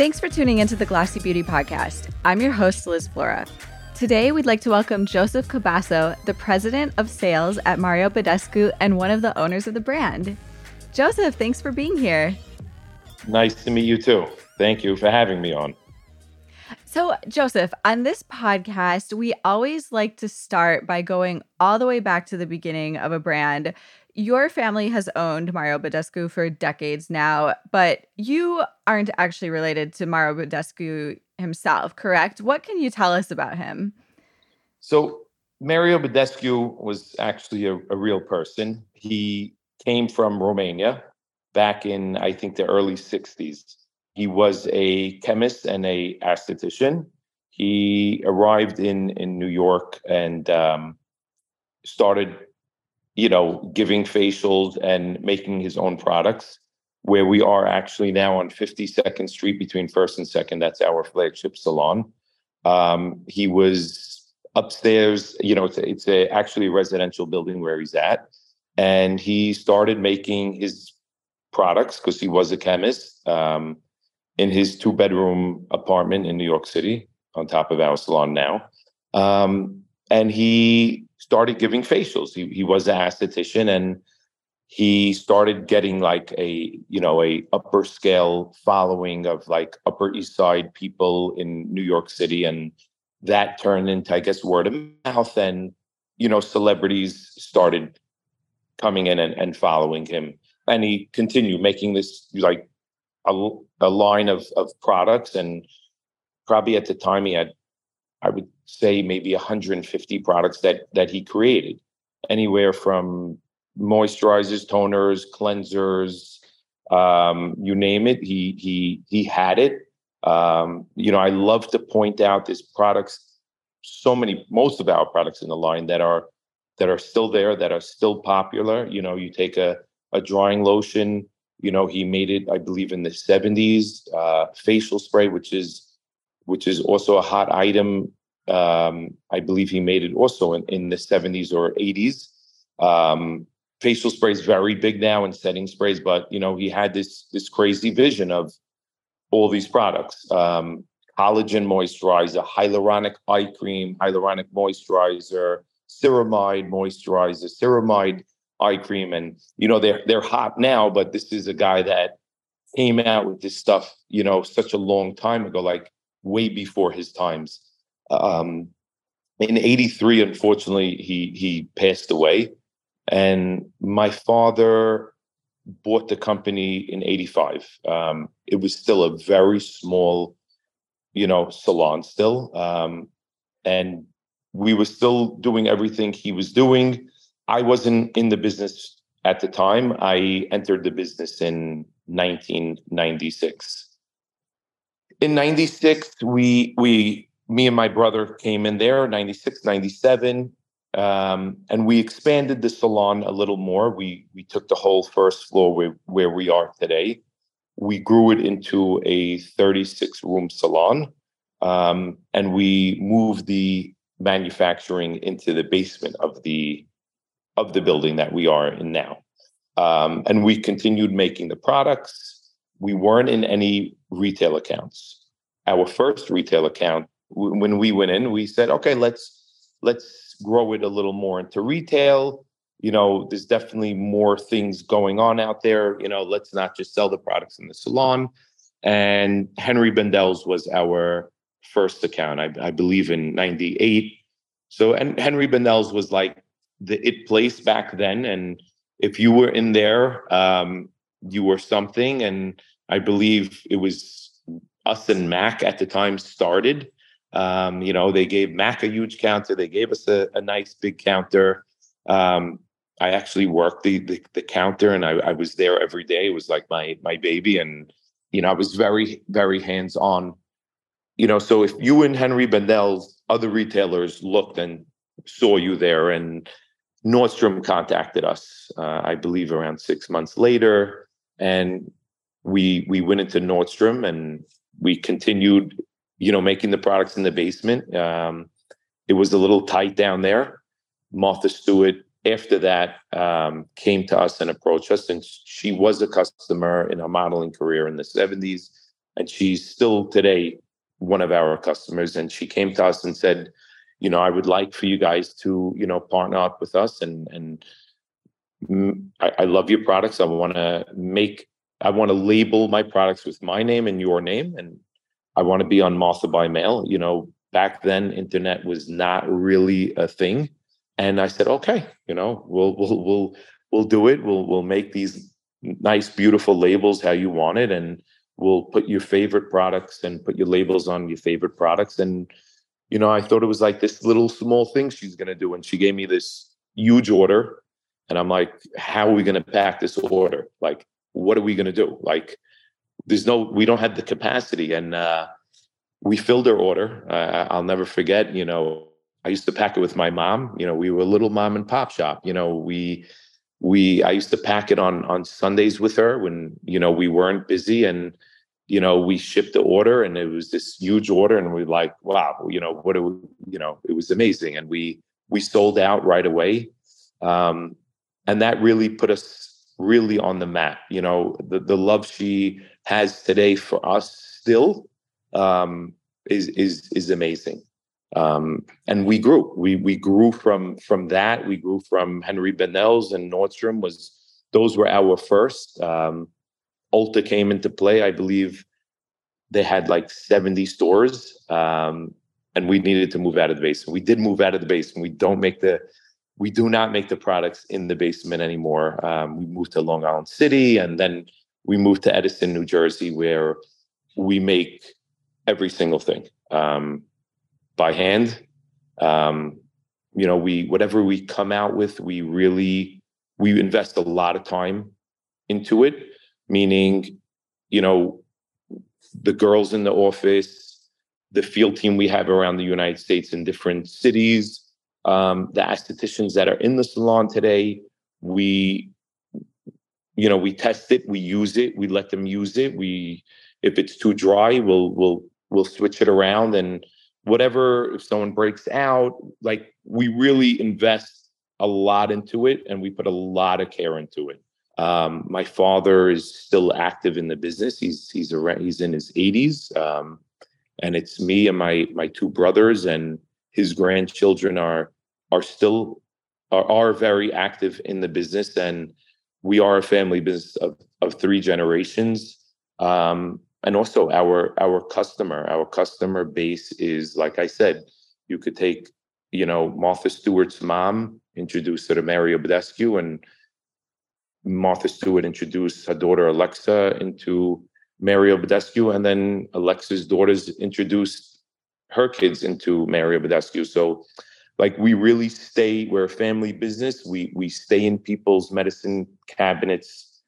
Thanks for tuning into the Glossy Beauty Podcast. I'm your host, Liz Flora. Today, we'd like to welcome Joseph Cabasso, the president of sales at Mario Badescu and one of the owners of the brand. Joseph, thanks for being here. Nice to meet you too. Thank you for having me on. So, Joseph, on this podcast, we always like to start by going all the way back to the beginning of a brand. Your family has owned Mario Badescu for decades now, but you aren't actually related to Mario Badescu himself, correct? What can you tell us about him? So, Mario Badescu was actually a, a real person. He came from Romania back in, I think, the early 60s. He was a chemist and a aesthetician. He arrived in in New York and um, started, you know, giving facials and making his own products. Where we are actually now on 52nd Street between First and Second. That's our flagship salon. Um, he was upstairs. You know, it's a, it's a actually a residential building where he's at, and he started making his products because he was a chemist. Um, in his two bedroom apartment in New York City on top of our salon now. Um, and he started giving facials. He, he was an esthetician and he started getting like a you know a upper scale following of like upper east side people in new york city. And that turned into i guess word of mouth and you know celebrities started coming in and, and following him. And he continued making this like a, a line of of products, and probably at the time he had, I would say, maybe 150 products that that he created, anywhere from moisturizers, toners, cleansers, um, you name it. He he he had it. Um, you know, I love to point out this products. So many, most of our products in the line that are that are still there, that are still popular. You know, you take a a drying lotion, you know, he made it, I believe, in the 70s. Uh, facial spray, which is which is also a hot item. Um, I believe he made it also in, in the 70s or 80s. Um, facial spray is very big now in setting sprays, but you know, he had this this crazy vision of all these products. Um, collagen moisturizer, hyaluronic eye cream, hyaluronic moisturizer, ceramide moisturizer, ceramide eye cream, and you know they're they're hot now, but this is a guy that came out with this stuff, you know, such a long time ago, like way before his times. Um, in '83, unfortunately, he he passed away, and my father bought the company in '85. Um, it was still a very small, you know, salon still, um, and we were still doing everything he was doing I wasn't in the business at the time. I entered the business in 1996. In 96, we we me and my brother came in there 96 97 um, and we expanded the salon a little more we we took the whole first floor where, where we are today we grew it into a 36 room salon um, and we moved the manufacturing into the basement of the of the building that we are in now. Um, and we continued making the products. We weren't in any retail accounts. Our first retail account, when we went in, we said, okay, let's let's grow it a little more into retail. You know, there's definitely more things going on out there. You know, let's not just sell the products in the salon. And Henri Bendel's was our first account, I, I believe in '98. So, and Henri Bendel's was like the it place back then and if you were in there um, you were something and i believe it was us and mac at the time started um, you know they gave mac a huge counter they gave us a, a nice big counter. Um, i actually worked the, the, the counter and I, I was there every day. It was like my my baby and you know i was very very hands on you know so if you and henri bendel's other retailers looked and saw you there and Nordstrom contacted us, uh, I believe, around six months later, and we we went into Nordstrom and we continued, you know, making the products in the basement. Um, it was a little tight down there. Martha Stewart, after that, um, came to us and approached us, and she was a customer in her modeling career in the '70s, and she's still today one of our customers. And she came to us and said, you know, I would like for you guys to, you know, partner up with us and and I, I love your products. I want to make, I want to label my products with my name and your name, and I want to be on Martha by mail. You know, back then, internet was not really a thing, and I said, okay, you know, we'll we'll we'll we'll do it. We'll we'll make these nice, beautiful labels how you want it, and we'll put your favorite products and put your labels on your favorite products. And you know, I thought it was like this little small thing she's gonna do, and she gave me this huge order and I'm like, how are we going to pack this order? Like, what are we going to do? Like, there's no, we don't have the capacity. And uh, we filled her order. Uh, I'll never forget, you know, I used to pack it with my mom. You know, we were a little mom and pop shop. You know, we, we, I used to pack it on on Sundays with her when, you know, we weren't busy and, you know, we shipped the order and it was this huge order and we are like, wow, you know, what do we, you know, it was amazing. And we, we sold out right away. Um, and that really put us really on the map you know the, the love she has today for us still um, is is is amazing. Um, and we grew. We we grew from from that. We grew from henri bendel's and nordstrom was those were our first. Um, ulta came into play. I believe they had like 70 stores um, and we needed to move out of the basement. We did move out of the basement. We don't make the we do not make the products in the basement anymore. Um, we moved to Long Island City, and then we moved to Edison, New Jersey, where we make every single thing um, by hand. Um, you know, we whatever we come out with, we really we invest a lot of time into it. Meaning, you know, the girls in the office, the field team we have around the United States in different cities um, the estheticians that are in the salon today we you know we test it we use it we let them use it. We if it's too dry we'll we'll we'll switch it around and whatever if someone breaks out like we really invest a lot into it and we put a lot of care into it. Um, my father is still active in the business. He's he's around he's in his 80s um, and it's me and my my two brothers and his grandchildren are are still are, are very active in the business and we are a family business of, of three generations. Um, and also our our customer our customer base is like i said you could take you know martha stewart's mom introduce her to mario badescu and martha stewart introduced her daughter alexa into mario badescu and then alexa's daughters introduced her kids into Mario Badescu. So like we really stay we're a family business. We we stay in people's medicine cabinets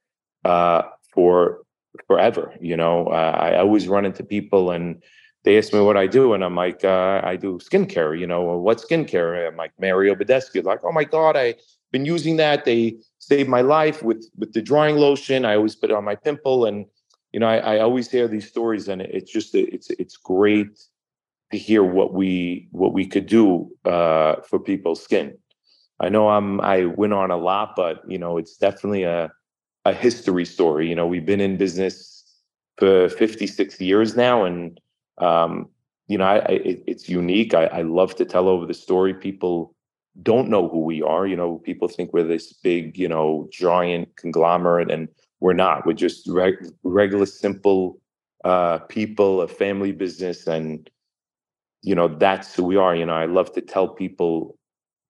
uh, for forever you know? Uh, i always run into people and they ask me what i do and i'm like uh, i do skincare you know? What skincare? I'm like mario badescu. Like oh my god i've been using that. They saved my life with with the drying lotion. I always put it on my pimple and you know i, I always hear these stories and it's just it's it's great hear what we what we could do uh, for people's skin. I know I'm I went on a lot, but you know it's definitely a a history story. You know we've been in business for 56 years now, and um, you know I, I it's unique. I, I love to tell over the story. People don't know who we are. You know people think we're this big you know giant conglomerate, and we're not. We're just reg- regular simple uh, people, a family business, and you know that's who we are you know i love to tell people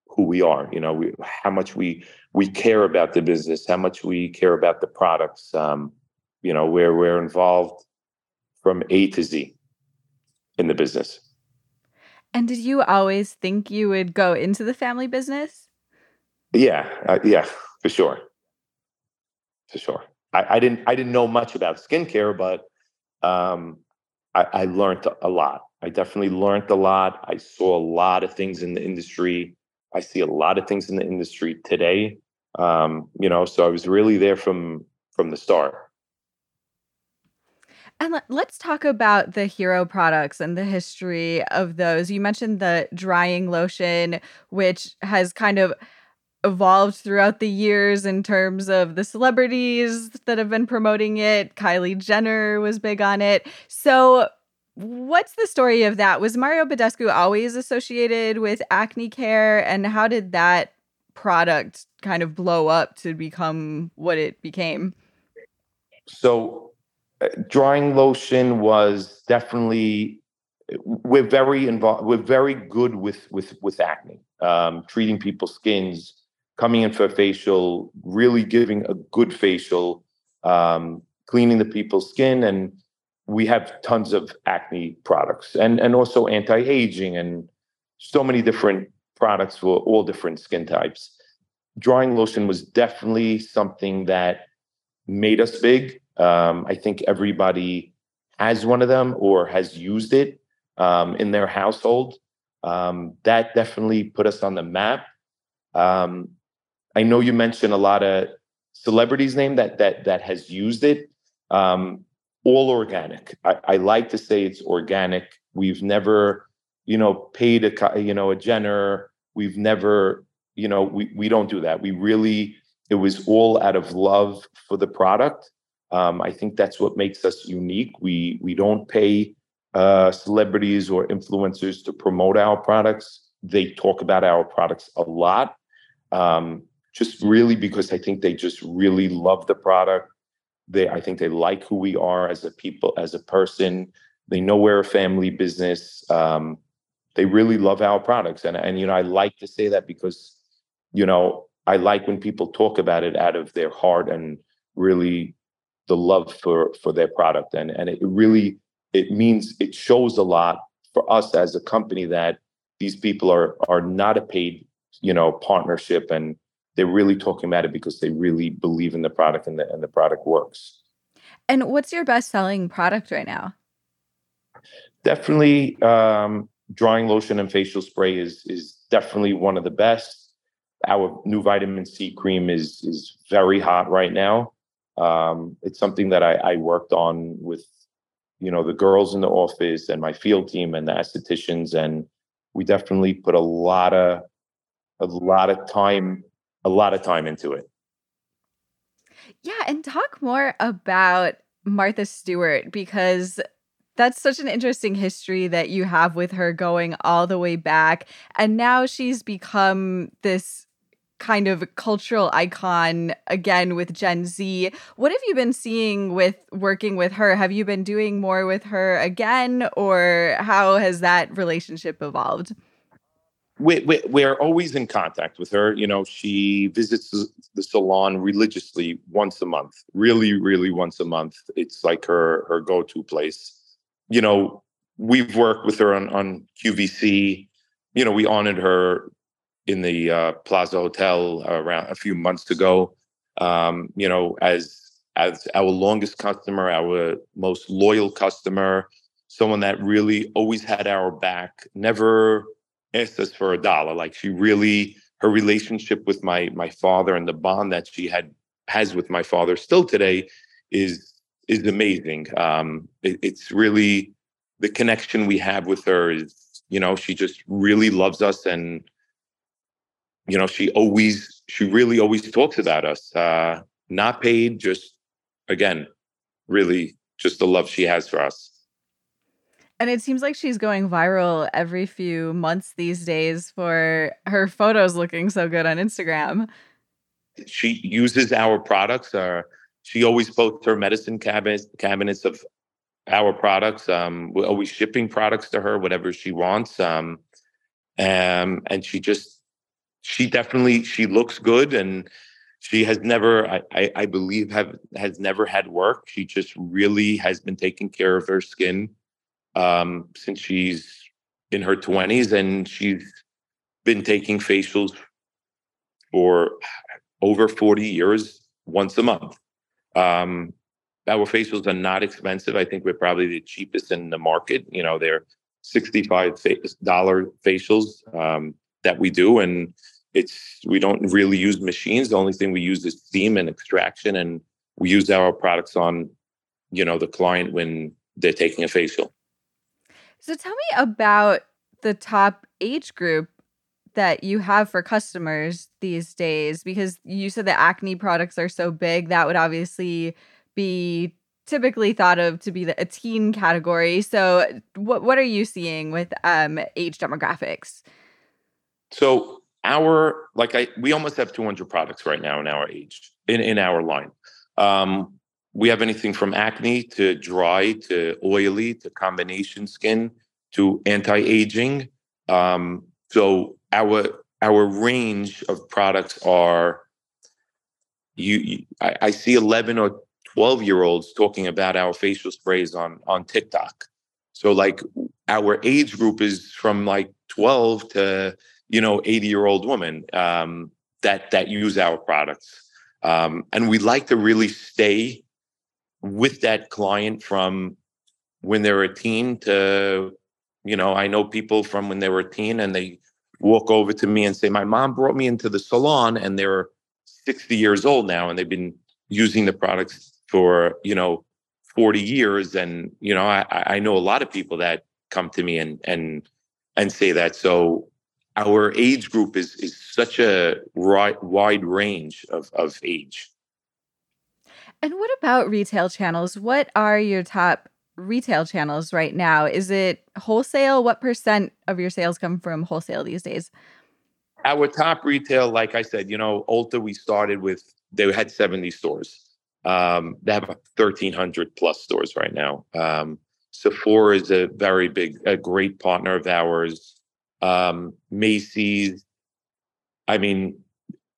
who we are you know we, how much we we care about the business how much we care about the products um, you know where we're involved from a to z in the business. And did you always think you would go into the family business? Yeah uh, yeah for sure. For sure. I, I didn't i didn't know much about skincare but um, I, I learned a lot I definitely learned a lot. I saw a lot of things in the industry. I see a lot of things in the industry today. Um, you know, so I was really there from from the start. And let's talk about the hero products and the history of those. You mentioned the drying lotion, which has kind of evolved throughout the years in terms of the celebrities that have been promoting it. Kylie Jenner was big on it. So, what's the story of that? Was Mario Badescu always associated with acne care? And how did that product kind of blow up to become what it became? So, uh, drying lotion was definitely we're very involved we're very good with with with acne um, treating people's skins coming in for a facial, really giving a good facial, um, cleaning the people's skin, and we have tons of acne products and and also anti-aging and so many different products for all different skin types. Drying lotion was definitely something that made us big. Um, I think everybody has one of them or has used it um, in their household. Um, that definitely put us on the map. Um, I know you mentioned a lot of celebrities' name that that that has used it. Um, all organic. I, I like to say it's organic. We've never, you know, paid a you know a Jenner. We've never, you know, we we don't do that. We really it was all out of love for the product. Um, I think that's what makes us unique. We we don't pay uh, celebrities or influencers to promote our products. They talk about our products a lot. Um, just really because I think they just really love the product. They, I think they like who we are as a people, as a person. They know we're a family business. Um, they really love our products, and and you know I like to say that because you know I like when people talk about it out of their heart and really the love for for their product, and and it really it means it shows a lot for us as a company that these people are are not a paid you know partnership and they're really talking about it because they really believe in the product and the, and the product works. And what's your best selling product right now? Definitely um, drying lotion and facial spray is is definitely one of the best. Our new vitamin C cream is is very hot right now. Um, it's something that I, I worked on with you know the girls in the office and my field team and the estheticians and we definitely put a lot of a lot of time a lot of time into it. Yeah, and talk more about Martha Stewart because that's such an interesting history that you have with her going all the way back. And now she's become this kind of cultural icon again with Gen Z. What have you been seeing with working with her? Have you been doing more with her again, or how has that relationship evolved? We, we, are always in contact with her. You know, she visits the salon religiously once a month, really, really once a month. It's like her her go to place. You know, we've worked with her on on QVC. You know, we honored her in the uh, Plaza Hotel around a few months ago. Um, you know, as as our longest customer, our most loyal customer, someone that really always had our back, never us for a dollar. Like she really, her relationship with my my father and the bond that she had has with my father still today is is amazing. Um, it, it's really the connection we have with her is, you know, she just really loves us and you know, she always she really always talks about us. Uh, not paid, just again, really just the love she has for us. And it seems like she's going viral every few months these days for her photos looking so good on Instagram. She uses our products. Uh, she always posts her medicine cabinets, cabinets of our products. Um, we're always shipping products to her, whatever she wants. Um, um, and she just, she definitely, she looks good and she has never, I, I, I believe, have has never had work. She just really has been taking care of her skin um, since she's in her 20s and she's been taking facials for over 40 years once a month. Um, our facials are not expensive. I think we're probably the cheapest in the market. You know, they're $65 facials um, that we do. And it's, we don't really use machines. The only thing we use is steam and extraction. And we use our products on, you know, the client when they're taking a facial. So tell me about the top age group that you have for customers these days? Because you said the acne products are so big, that would obviously be typically thought of to be the, a teen category. So, what what are you seeing with um, age demographics? So, our like I we almost have 200 products right now in our age in in our line. Um, we have anything from acne to dry to oily to combination skin to anti-aging. Um, so our our range of products are you, you I, I, see 11 or 12 year olds talking about our facial sprays on on TikTok. So like our age group is from like 12 to you know 80 year old women um, that that use our products, um, and we like to really stay with that client from when they were a teen to you know I know people from when they were a teen and they walk over to me and say my mom brought me into the salon and they're 60 years old now and they've been using the products for you know 40 years and you know i i know a lot of people that come to me and and and say that. So our age group is is such a wide range of of age and what about retail channels what are your top retail channels right now is it wholesale what percent of your sales come from wholesale these days our top retail like i said you know ulta we started with they had 70 stores um, they have 1,300 plus stores right now. Um, Sephora is a very big, a great partner of ours. Um, Macy's. I mean,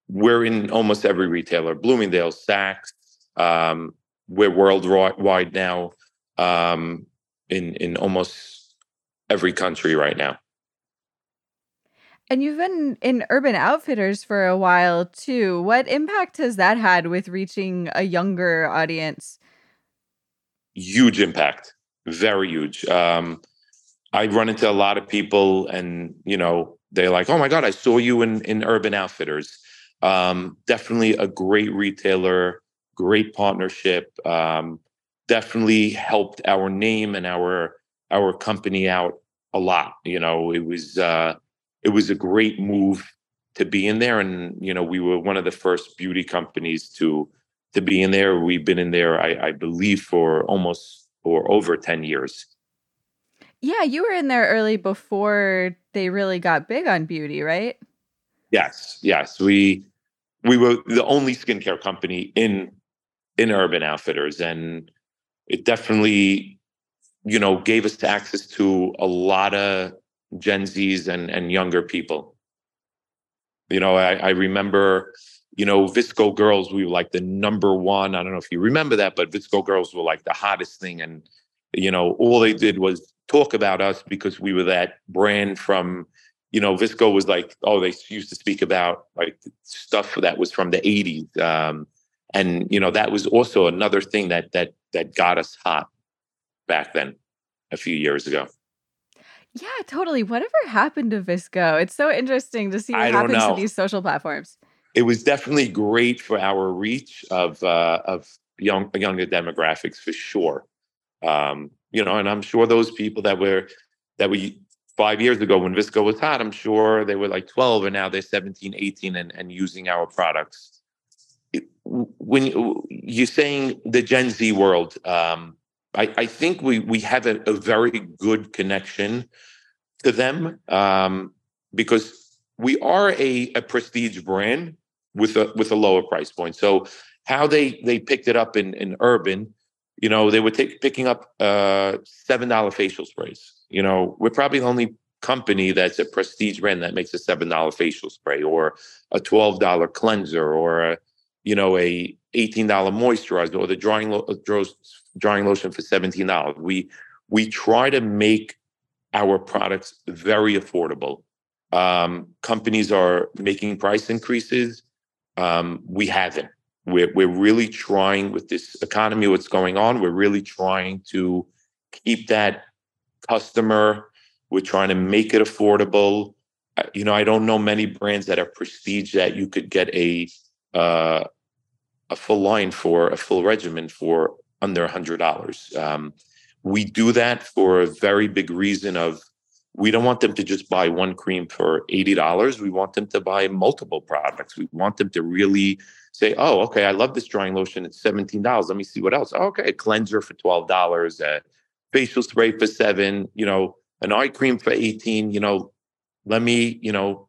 we're in almost every retailer. Bloomingdale's, Saks. Um, we're worldwide now um, in in almost every country right now. And you've been in Urban Outfitters for a while too. What impact has that had with reaching a younger audience? Huge impact, very huge. Um, I run into a lot of people, and you know, they're like, "Oh my god, I saw you in in Urban Outfitters." Um, definitely a great retailer, great partnership. Um, definitely helped our name and our our company out a lot. You know, it was. Uh, it was a great move to be in there and you know we were one of the first beauty companies to to be in there we've been in there i, I believe for almost or over 10 years yeah you were in there early before they really got big on beauty right yes yes we we were the only skincare company in in urban outfitters and it definitely you know gave us access to a lot of Gen Zs and, and younger people. You know, I, I remember, you know, VSCO girls, we were like the number one. I don't know if you remember that, but VSCO girls were like the hottest thing. And, you know, all they did was talk about us because we were that brand from, you know, VSCO was like, oh, they used to speak about like stuff that was from the 80s. Um, and, you know, that was also another thing that that that got us hot back then a few years ago. Yeah, totally. Whatever happened to VSCO It's so interesting to see what happens to these social platforms. It was definitely great for our reach of uh, of young younger demographics for sure. Um, you know, and I'm sure those people that were that we five years ago when VSCO was hot, I'm sure they were like 12 and now they're 17, 18 and, and using our products. When you're saying the Gen Z world, um, I, I think we we have a, a, very good connection to them um, because we are a, a prestige brand with a with a lower price point. So how they they picked it up in in urban, you know, they were take, picking up uh, seven dollar facial sprays. You know, we're probably the only company that's a prestige brand that makes a seven dollar facial spray or a twelve dollar cleanser or a you know a $18 moisturizer or the drying lo- uh, drying lotion for $17. We we try to make our products very affordable. Um, companies are making price increases. Um, we haven't. We're we're really trying with this economy, what's going on. We're really trying to keep that customer. We're trying to make it affordable. Uh, you know, I don't know many brands that are prestige that you could get a uh, a full line for a full regimen for under a hundred dollars. Um, we do that for a very big reason of we don't want them to just buy one cream for $80. We want them to buy multiple products. We want them to really say, oh, okay, I love this drying lotion. It's $17. Let me see what else. Oh, okay, a cleanser for $12, a facial spray for seven, you know, an eye cream for 18, you know, let me, you know,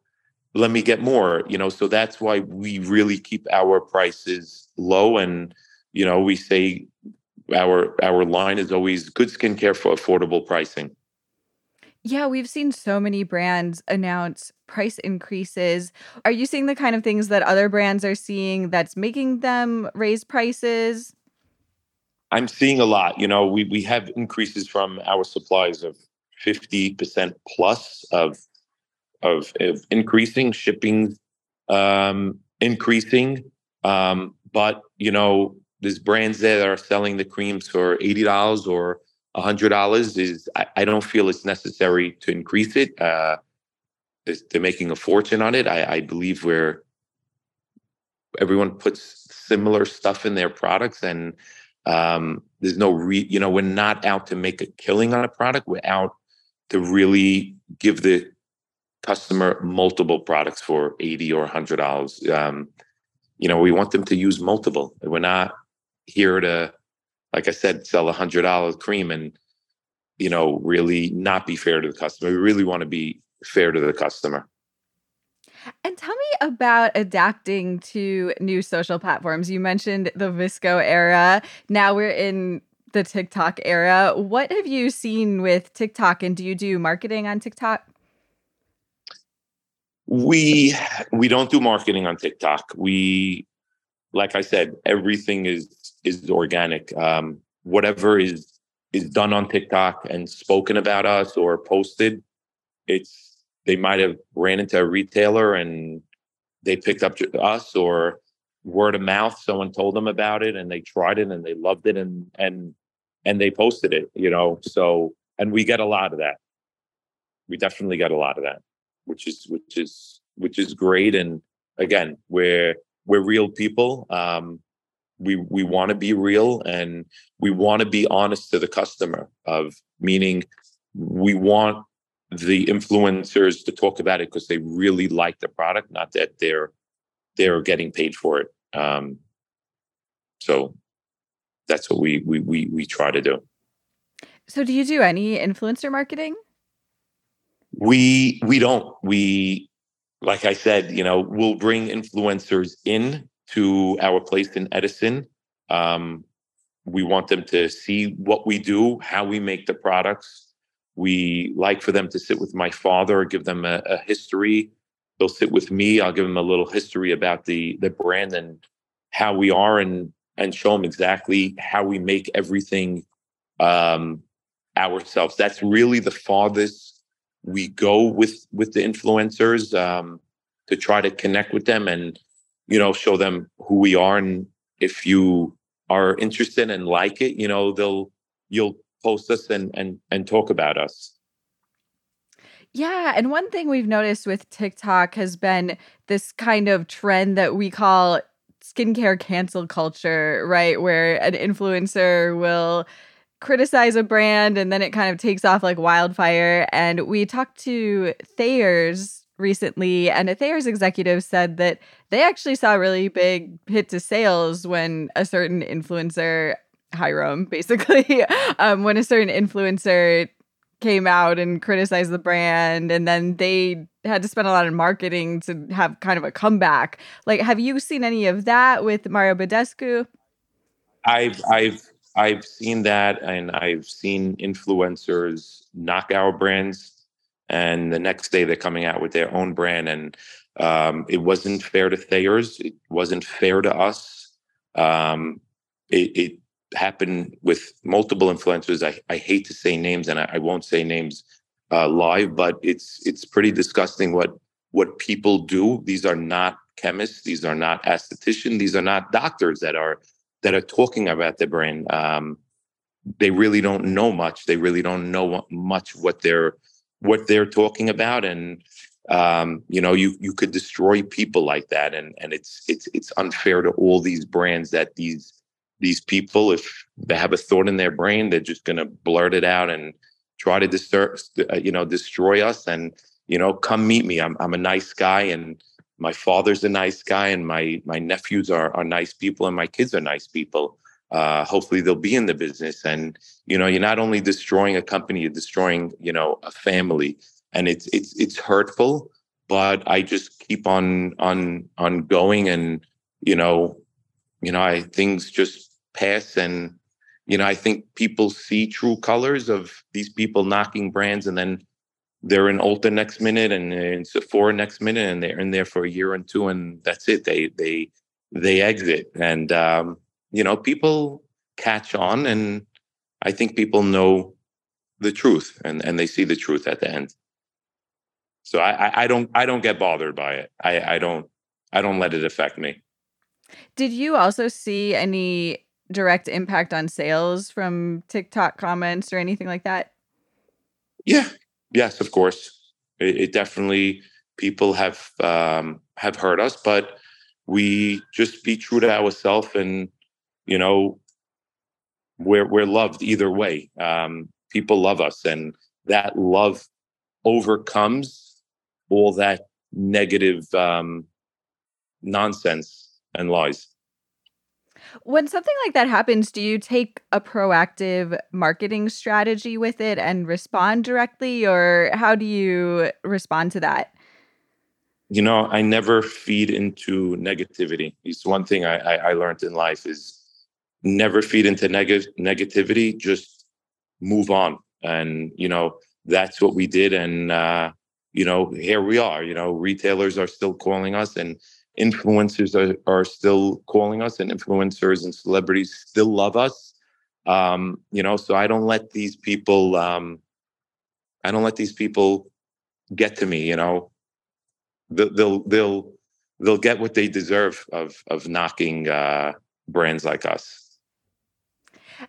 let me get more, you know. So that's why we really keep our prices low. And, you know, we say our our line is always good skincare for affordable pricing. Yeah, we've seen so many brands announce price increases. Are you seeing the kind of things that other brands are seeing that's making them raise prices? I'm seeing a lot. You know, we we have increases from our supplies of 50% plus of of, of increasing shipping um increasing um but you know there's brands that are selling the creams for $80 or hundred dollars is I, I, don't feel it's necessary to increase it. Uh, they're making a fortune on it. I, I believe where everyone puts similar stuff in their products, and um, there's no re. You know, we're not out to make a killing on a product. We're out to really give the customer multiple products for eighty or hundred dollars. Um, you know, we want them to use multiple. We're not here to like I said, sell a hundred dollar cream and you know really not be fair to the customer. We really want to be fair to the customer. And tell me about adapting to new social platforms. You mentioned the VSCO era. Now we're in the TikTok era. What have you seen with TikTok and do you do marketing on TikTok? We we don't do marketing on TikTok. We like I said, everything is is organic. Um, whatever is is done on TikTok and spoken about us or posted, it's they might have ran into a retailer and they picked up us or word of mouth. Someone told them about it and they tried it and they loved it and and and they posted it. You know, so and we get a lot of that. We definitely get a lot of that, which is which is which is great. And again, we're we're real people. Um, we we want to be real and we want to be honest to the customer of meaning we want the influencers to talk about it because they really like the product not that they're they're getting paid for it um, so that's what we we we we try to do so do you do any influencer marketing we we don't we like i said you know we'll bring influencers in to our place in Edison. Um, we want them to see what we do, how we make the products. We like for them to sit with my father, give them a, a history. They'll sit with me. I'll give them a little history about the the brand and how we are, and and show them exactly how we make everything um, ourselves. That's really the farthest we go with with the influencers um, to try to connect with them and you know, show them who we are. And if you are interested and like it, you know, they'll, you'll post us and, and, and talk about us. Yeah. And one thing we've noticed with TikTok has been this kind of trend that we call skincare cancel culture, right? Where an influencer will criticize a brand and then it kind of takes off like wildfire. And we talked to Thayer's recently, and a Thayer's executive said that they actually saw a really big hit to sales when a certain influencer, Hyram, basically, um, when a certain influencer came out and criticized the brand, and then they had to spend a lot of marketing to have kind of a comeback. Like, have you seen any of that with Mario Badescu? I've I've I've seen that, and I've seen influencers knock our brands and the next day they're coming out with their own brand and um, it wasn't fair to Thayer's. It wasn't fair to us. Um, it, it, happened with multiple influencers. I, I hate to say names, and I, I won't say names uh, live, but it's it's pretty disgusting what what people do. These are not chemists. These are not estheticians. These are not doctors that are that are talking about the brand. Um, they really don't know much. They really don't know much what they're what they're talking about and um, you know you you could destroy people like that and and it's it's it's unfair to all these brands that these these people if they have a thought in their brain they're just going to blurt it out and try to disturb, uh, you know, destroy us. And you know, come meet me. I'm I'm a nice guy, and my father's a nice guy, and my my nephews are are nice people, and my kids are nice people. Uh, hopefully, they'll be in the business. And you know, you're not only destroying a company, you're destroying you know a family, and it's it's it's hurtful. But I just keep on on on going, and you know, you know, I things just pass and you know, I think people see true colors of these people knocking brands and then they're in Ulta next minute and in Sephora next minute and they're in there for a year and two and that's it. They they they exit. And um, you know, people catch on and I think people know the truth and, and they see the truth at the end. So I, I don't I don't get bothered by it. I, I don't I don't let it affect me. Did you also see any direct impact on sales from TikTok comments or anything like that? Yeah. Yes, of course. It, it definitely people have um, have heard us, but we just be true to ourselves, and you know, we're we're loved either way. Um, people love us, and that love overcomes all that negative um, nonsense and lies. When something like that happens, do you take a proactive marketing strategy with it and respond directly, or how do you respond to that? You know, I never feed into negativity. It's one thing I, I, I learned in life is never feed into neg- negativity. Just move on, and you know that's what we did. And uh, you know, here we are. You know, retailers are still calling us, and influencers are, are still calling us and influencers and celebrities still love us. Um, you know so i don't let these people um, i don't let these people get to me you know. They'll they'll they'll get what they deserve of of knocking uh, brands like us.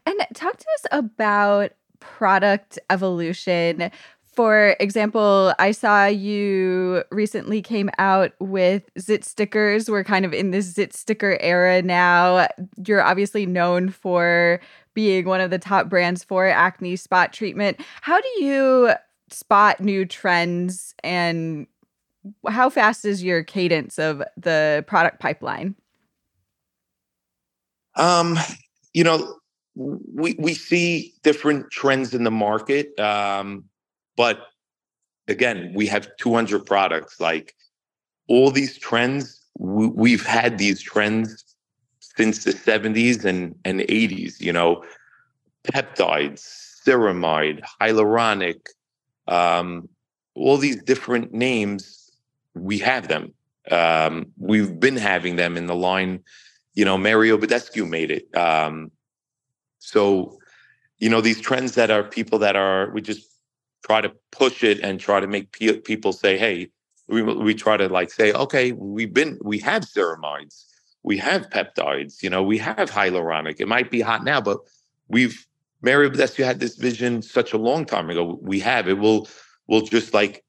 And talk to us about product evolution for example, I saw you recently came out with zit stickers. We're kind of in this zit sticker era now. You're obviously known for being one of the top brands for acne spot treatment. How do you spot new trends and how fast is your cadence of the product pipeline? Um, you know, we we see different trends in the market. Um, but again, we have 200 products. Like all these trends, we, have had these trends since the 70s and, and 80s, you know, peptides, ceramide, hyaluronic, um, all these different names, we have them. Um, we've been having them in the line, you know, Mario Badescu made it. Um, so, you know, these trends that are people that are, we just try to push it and try to make pe- people say, hey, we, we try to like say, okay, we've been, we have ceramides, we have peptides, you know, we have hyaluronic. It might be hot now, but we've, Mario had this vision such a long time ago. We have it. We'll, we'll just like,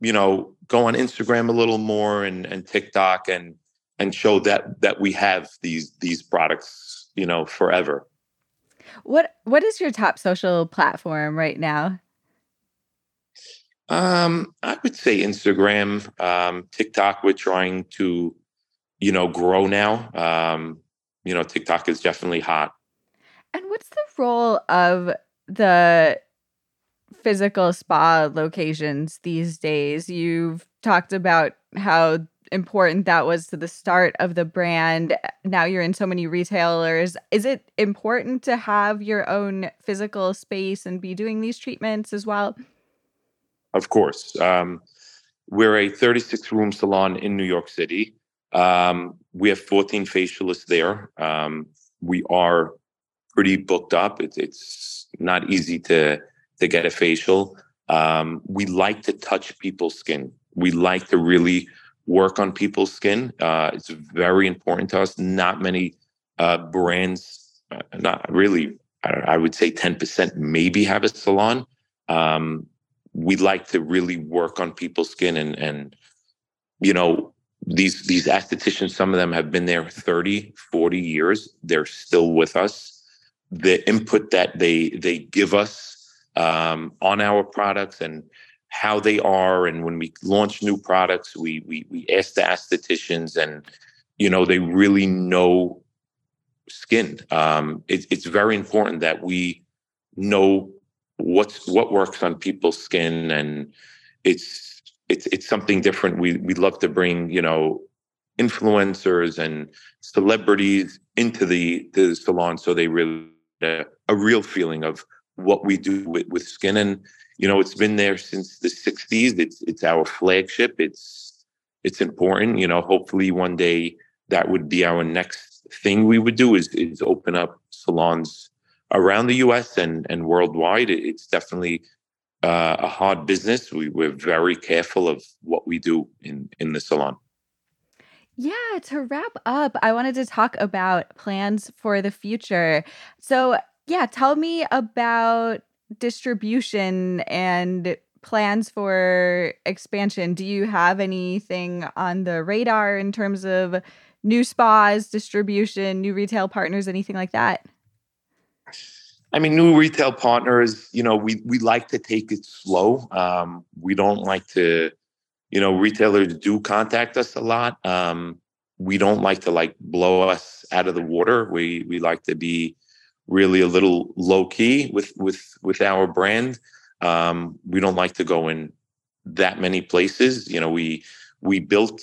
you know, go on Instagram a little more and, and TikTok and, and show that, that we have these, these products, you know, forever. What, what is your top social platform right now? Um, I would say Instagram, um, TikTok. We're trying to, you know, grow now. Um, you know, TikTok is definitely hot. And what's the role of the physical spa locations these days? You've talked about how important that was to the start of the brand. Now you're in so many retailers. Is it important to have your own physical space and be doing these treatments as well? Of course. Um, we're a 36 room salon in New York City. Um, we have 14 facialists there. Um, we are pretty booked up. It's, it's not easy to to get a facial. Um, we like to touch people's skin. We like to really work on people's skin. Uh, it's very important to us. Not many uh, brands, uh, not really. I, I, would say 10% maybe have a salon. Um, we like to really work on people's skin and and you know these these estheticians some of them have been there 30 40 years they're still with us the input that they they give us um, on our products and how they are. And when we launch new products, we we we ask the estheticians, and you know they really know skin. Um, it, it's very important that we know what's what works on people's skin, and it's it's it's something different. We we love to bring you know influencers and celebrities into the the salon so they really uh, a real feeling of what we do with, with skin. And you know it's been there since the 60s it's it's our flagship. It's it's important. You know hopefully one day that would be our next thing we would do is is open up salons around the US and and worldwide it's definitely uh, a hard business we, we're very careful of what we do in in the salon yeah, to wrap up, I wanted to talk about plans for the future. So, yeah, tell me about distribution and plans for expansion. Do you have anything on the radar in terms of new spas, distribution, new retail partners, anything like that? I mean, new retail partners, you know, we we like to take it slow. Um, we don't like to you know, retailers do contact us a lot. Um, we don't like to like blow us out of the water. We we like to be really a little low key with with with our brand. Um, we don't like to go in that many places. You know, we we built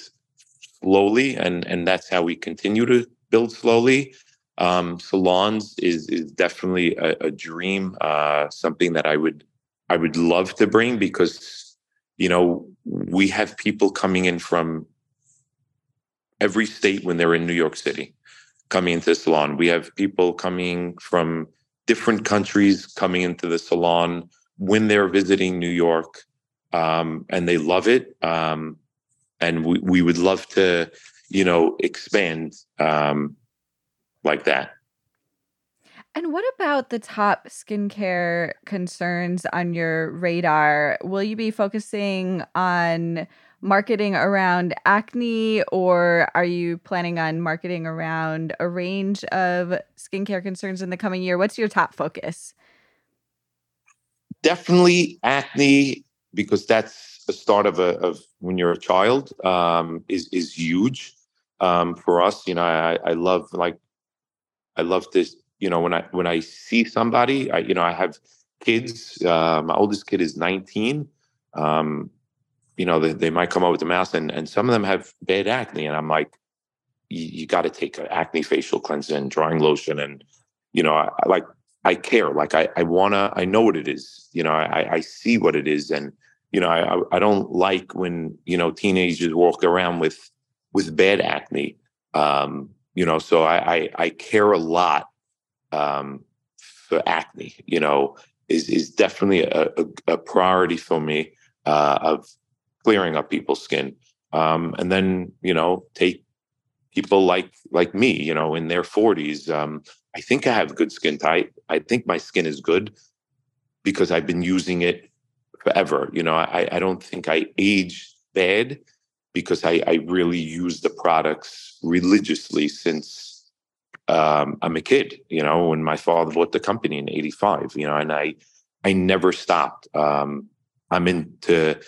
slowly, and and that's how we continue to build slowly. Um, salons is is definitely a, a dream, uh, something that I would I would love to bring because you know, we have people coming in from every state when they're in New York City coming into the salon. We have people coming from different countries coming into the salon when they're visiting New York, um, and they love it. Um, and we, we would love to, you know, expand um, like that. And what about the top skincare concerns on your radar? Will you be focusing on marketing around acne or are you planning on marketing around a range of skincare concerns in the coming year? What's your top focus? Definitely acne because that's the start of a of when you're a child um, is is huge um, for us. You know, I, I love like I love this you know when i when i see somebody i you know i have kids uh, my oldest kid is 19 um, you know they, they might come up with a mask and, and some of them have bad acne and i'm like you, got to take an acne facial cleanser and drying lotion and you know I, I like i care like i i want to i know what it is you know i i see what it is and you know i i don't like when you know teenagers walk around with with bad acne um you know so i i, I care a lot um, for acne, you know, is is definitely a, a, a priority for me uh, of clearing up people's skin. Um, and then, you know, take people like like me, you know, in their 40s. Um, I think I have good skin type. I think my skin is good because I've been using it forever. You know, I, I don't think I age bad because I, I really use the products religiously since um, I'm a kid, you know, when my father bought the company in 85, you know, and I, I never stopped. Um, I'm into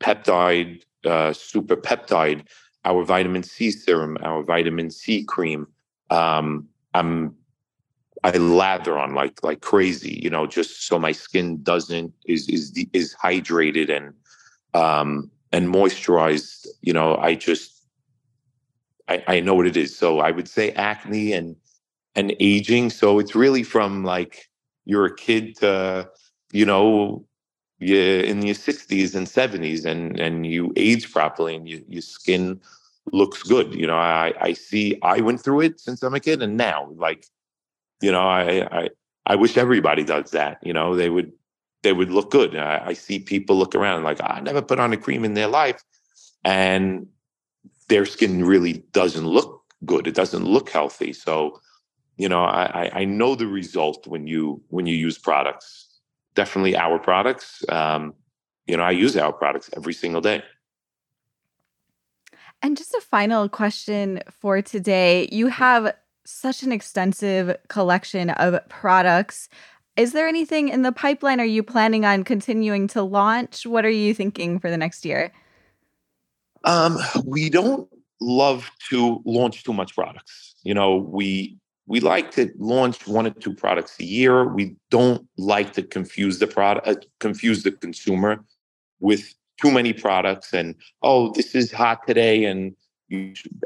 peptide, uh, super peptide, our vitamin C serum, our vitamin C cream. Um, I'm, I lather on like, like crazy, you know, just so my skin doesn't, is, is, is hydrated and, um, and moisturized, you know, I just, I, I know what it is. So I would say acne and and aging. So it's really from like you're a kid to you know you in your 60s and 70s and and you age properly and you, your skin looks good you know i i see i went through it since i'm a kid and now like you know i i i wish everybody does that you know they would they would look good i, I see people look around like i never put on a cream in their life and their skin really doesn't look good. It doesn't look healthy. So, you know, I, I know the result when you when you use products. Definitely our products. Um, you know, I use our products every single day. And just a final question for today. You have such an extensive collection of products. Is there anything in the pipeline? Are you planning on continuing to launch? What are you thinking for the next year? Um, we don't love to launch too much products. You know, we we like to launch one or two products a year. We don't like to confuse the product, uh, confuse the consumer with too many products. And oh, this is hot today, and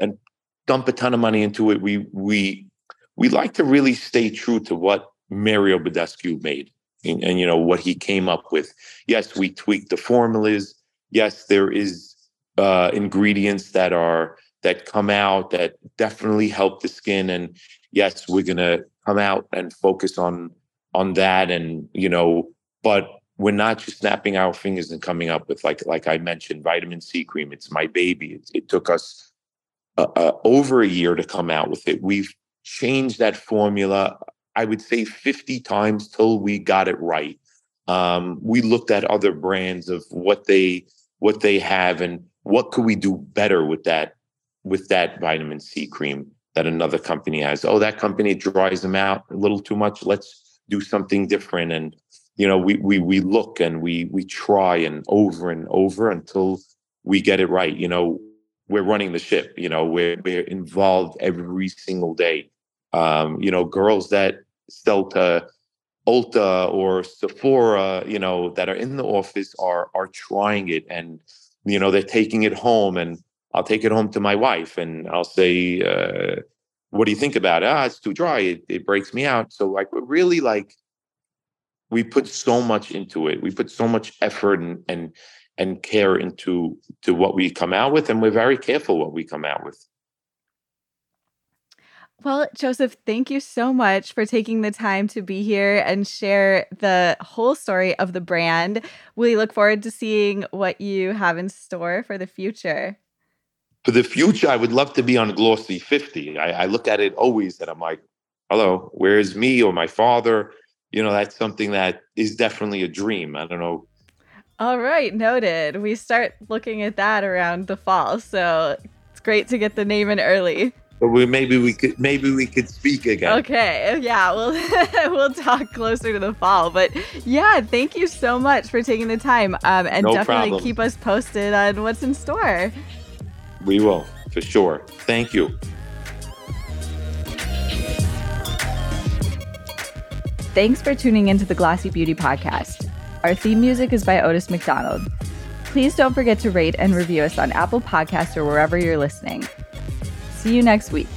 and dump a ton of money into it. We we we like to really stay true to what Mario Badescu made, and, and you know what he came up with. Yes, we tweaked the formulas. Yes, there is uh, ingredients that are that come out that definitely help the skin and yes we're to come out and focus on on that and you know but we're not just snapping our fingers and coming up with like like i mentioned vitamin c cream it's my baby it, it took us uh, uh, over a year to come out with it we've changed that formula i would say 50 times till we got it right um, we looked at other brands of what they what they have and what could we do better with that with that vitamin C cream that another company has? Oh, that company dries them out a little too much. Let's do something different. And you know, we we we look and we we try and over and over until we get it right. You know, we're running the ship. You know, we're we're involved every single day. Um, you know, girls that sell to Ulta or Sephora, you know, that are in the office are are trying it and you know they're taking it home and i'll take it home to my wife and i'll say uh, what do you think about it? Ah it's too dry. It, it breaks me out. So like really like we put so much into it. We put so much effort and and and care into to what we come out with and we're very careful what we come out with well, Joseph, thank you so much for taking the time to be here and share the whole story of the brand. We look forward to seeing what you have in store for the future. For the future, I would love to be on Glossy 50. I, I look at it always and I'm like, hello, where's me or my father? You know, that's something that is definitely a dream. I don't know. All right, noted. We start looking at that around the fall. So it's great to get the name in early. But we maybe we could maybe we could speak again. Okay, yeah, we'll we'll talk closer to the fall. But yeah, thank you so much for taking the time, um, and no definitely problem. keep us posted on what's in store. We will for sure. Thank you. Thanks for tuning into the Glossy Beauty Podcast. Our theme music is by Otis McDonald. Please don't forget to rate and review us on Apple Podcasts or wherever you're listening. See you next week.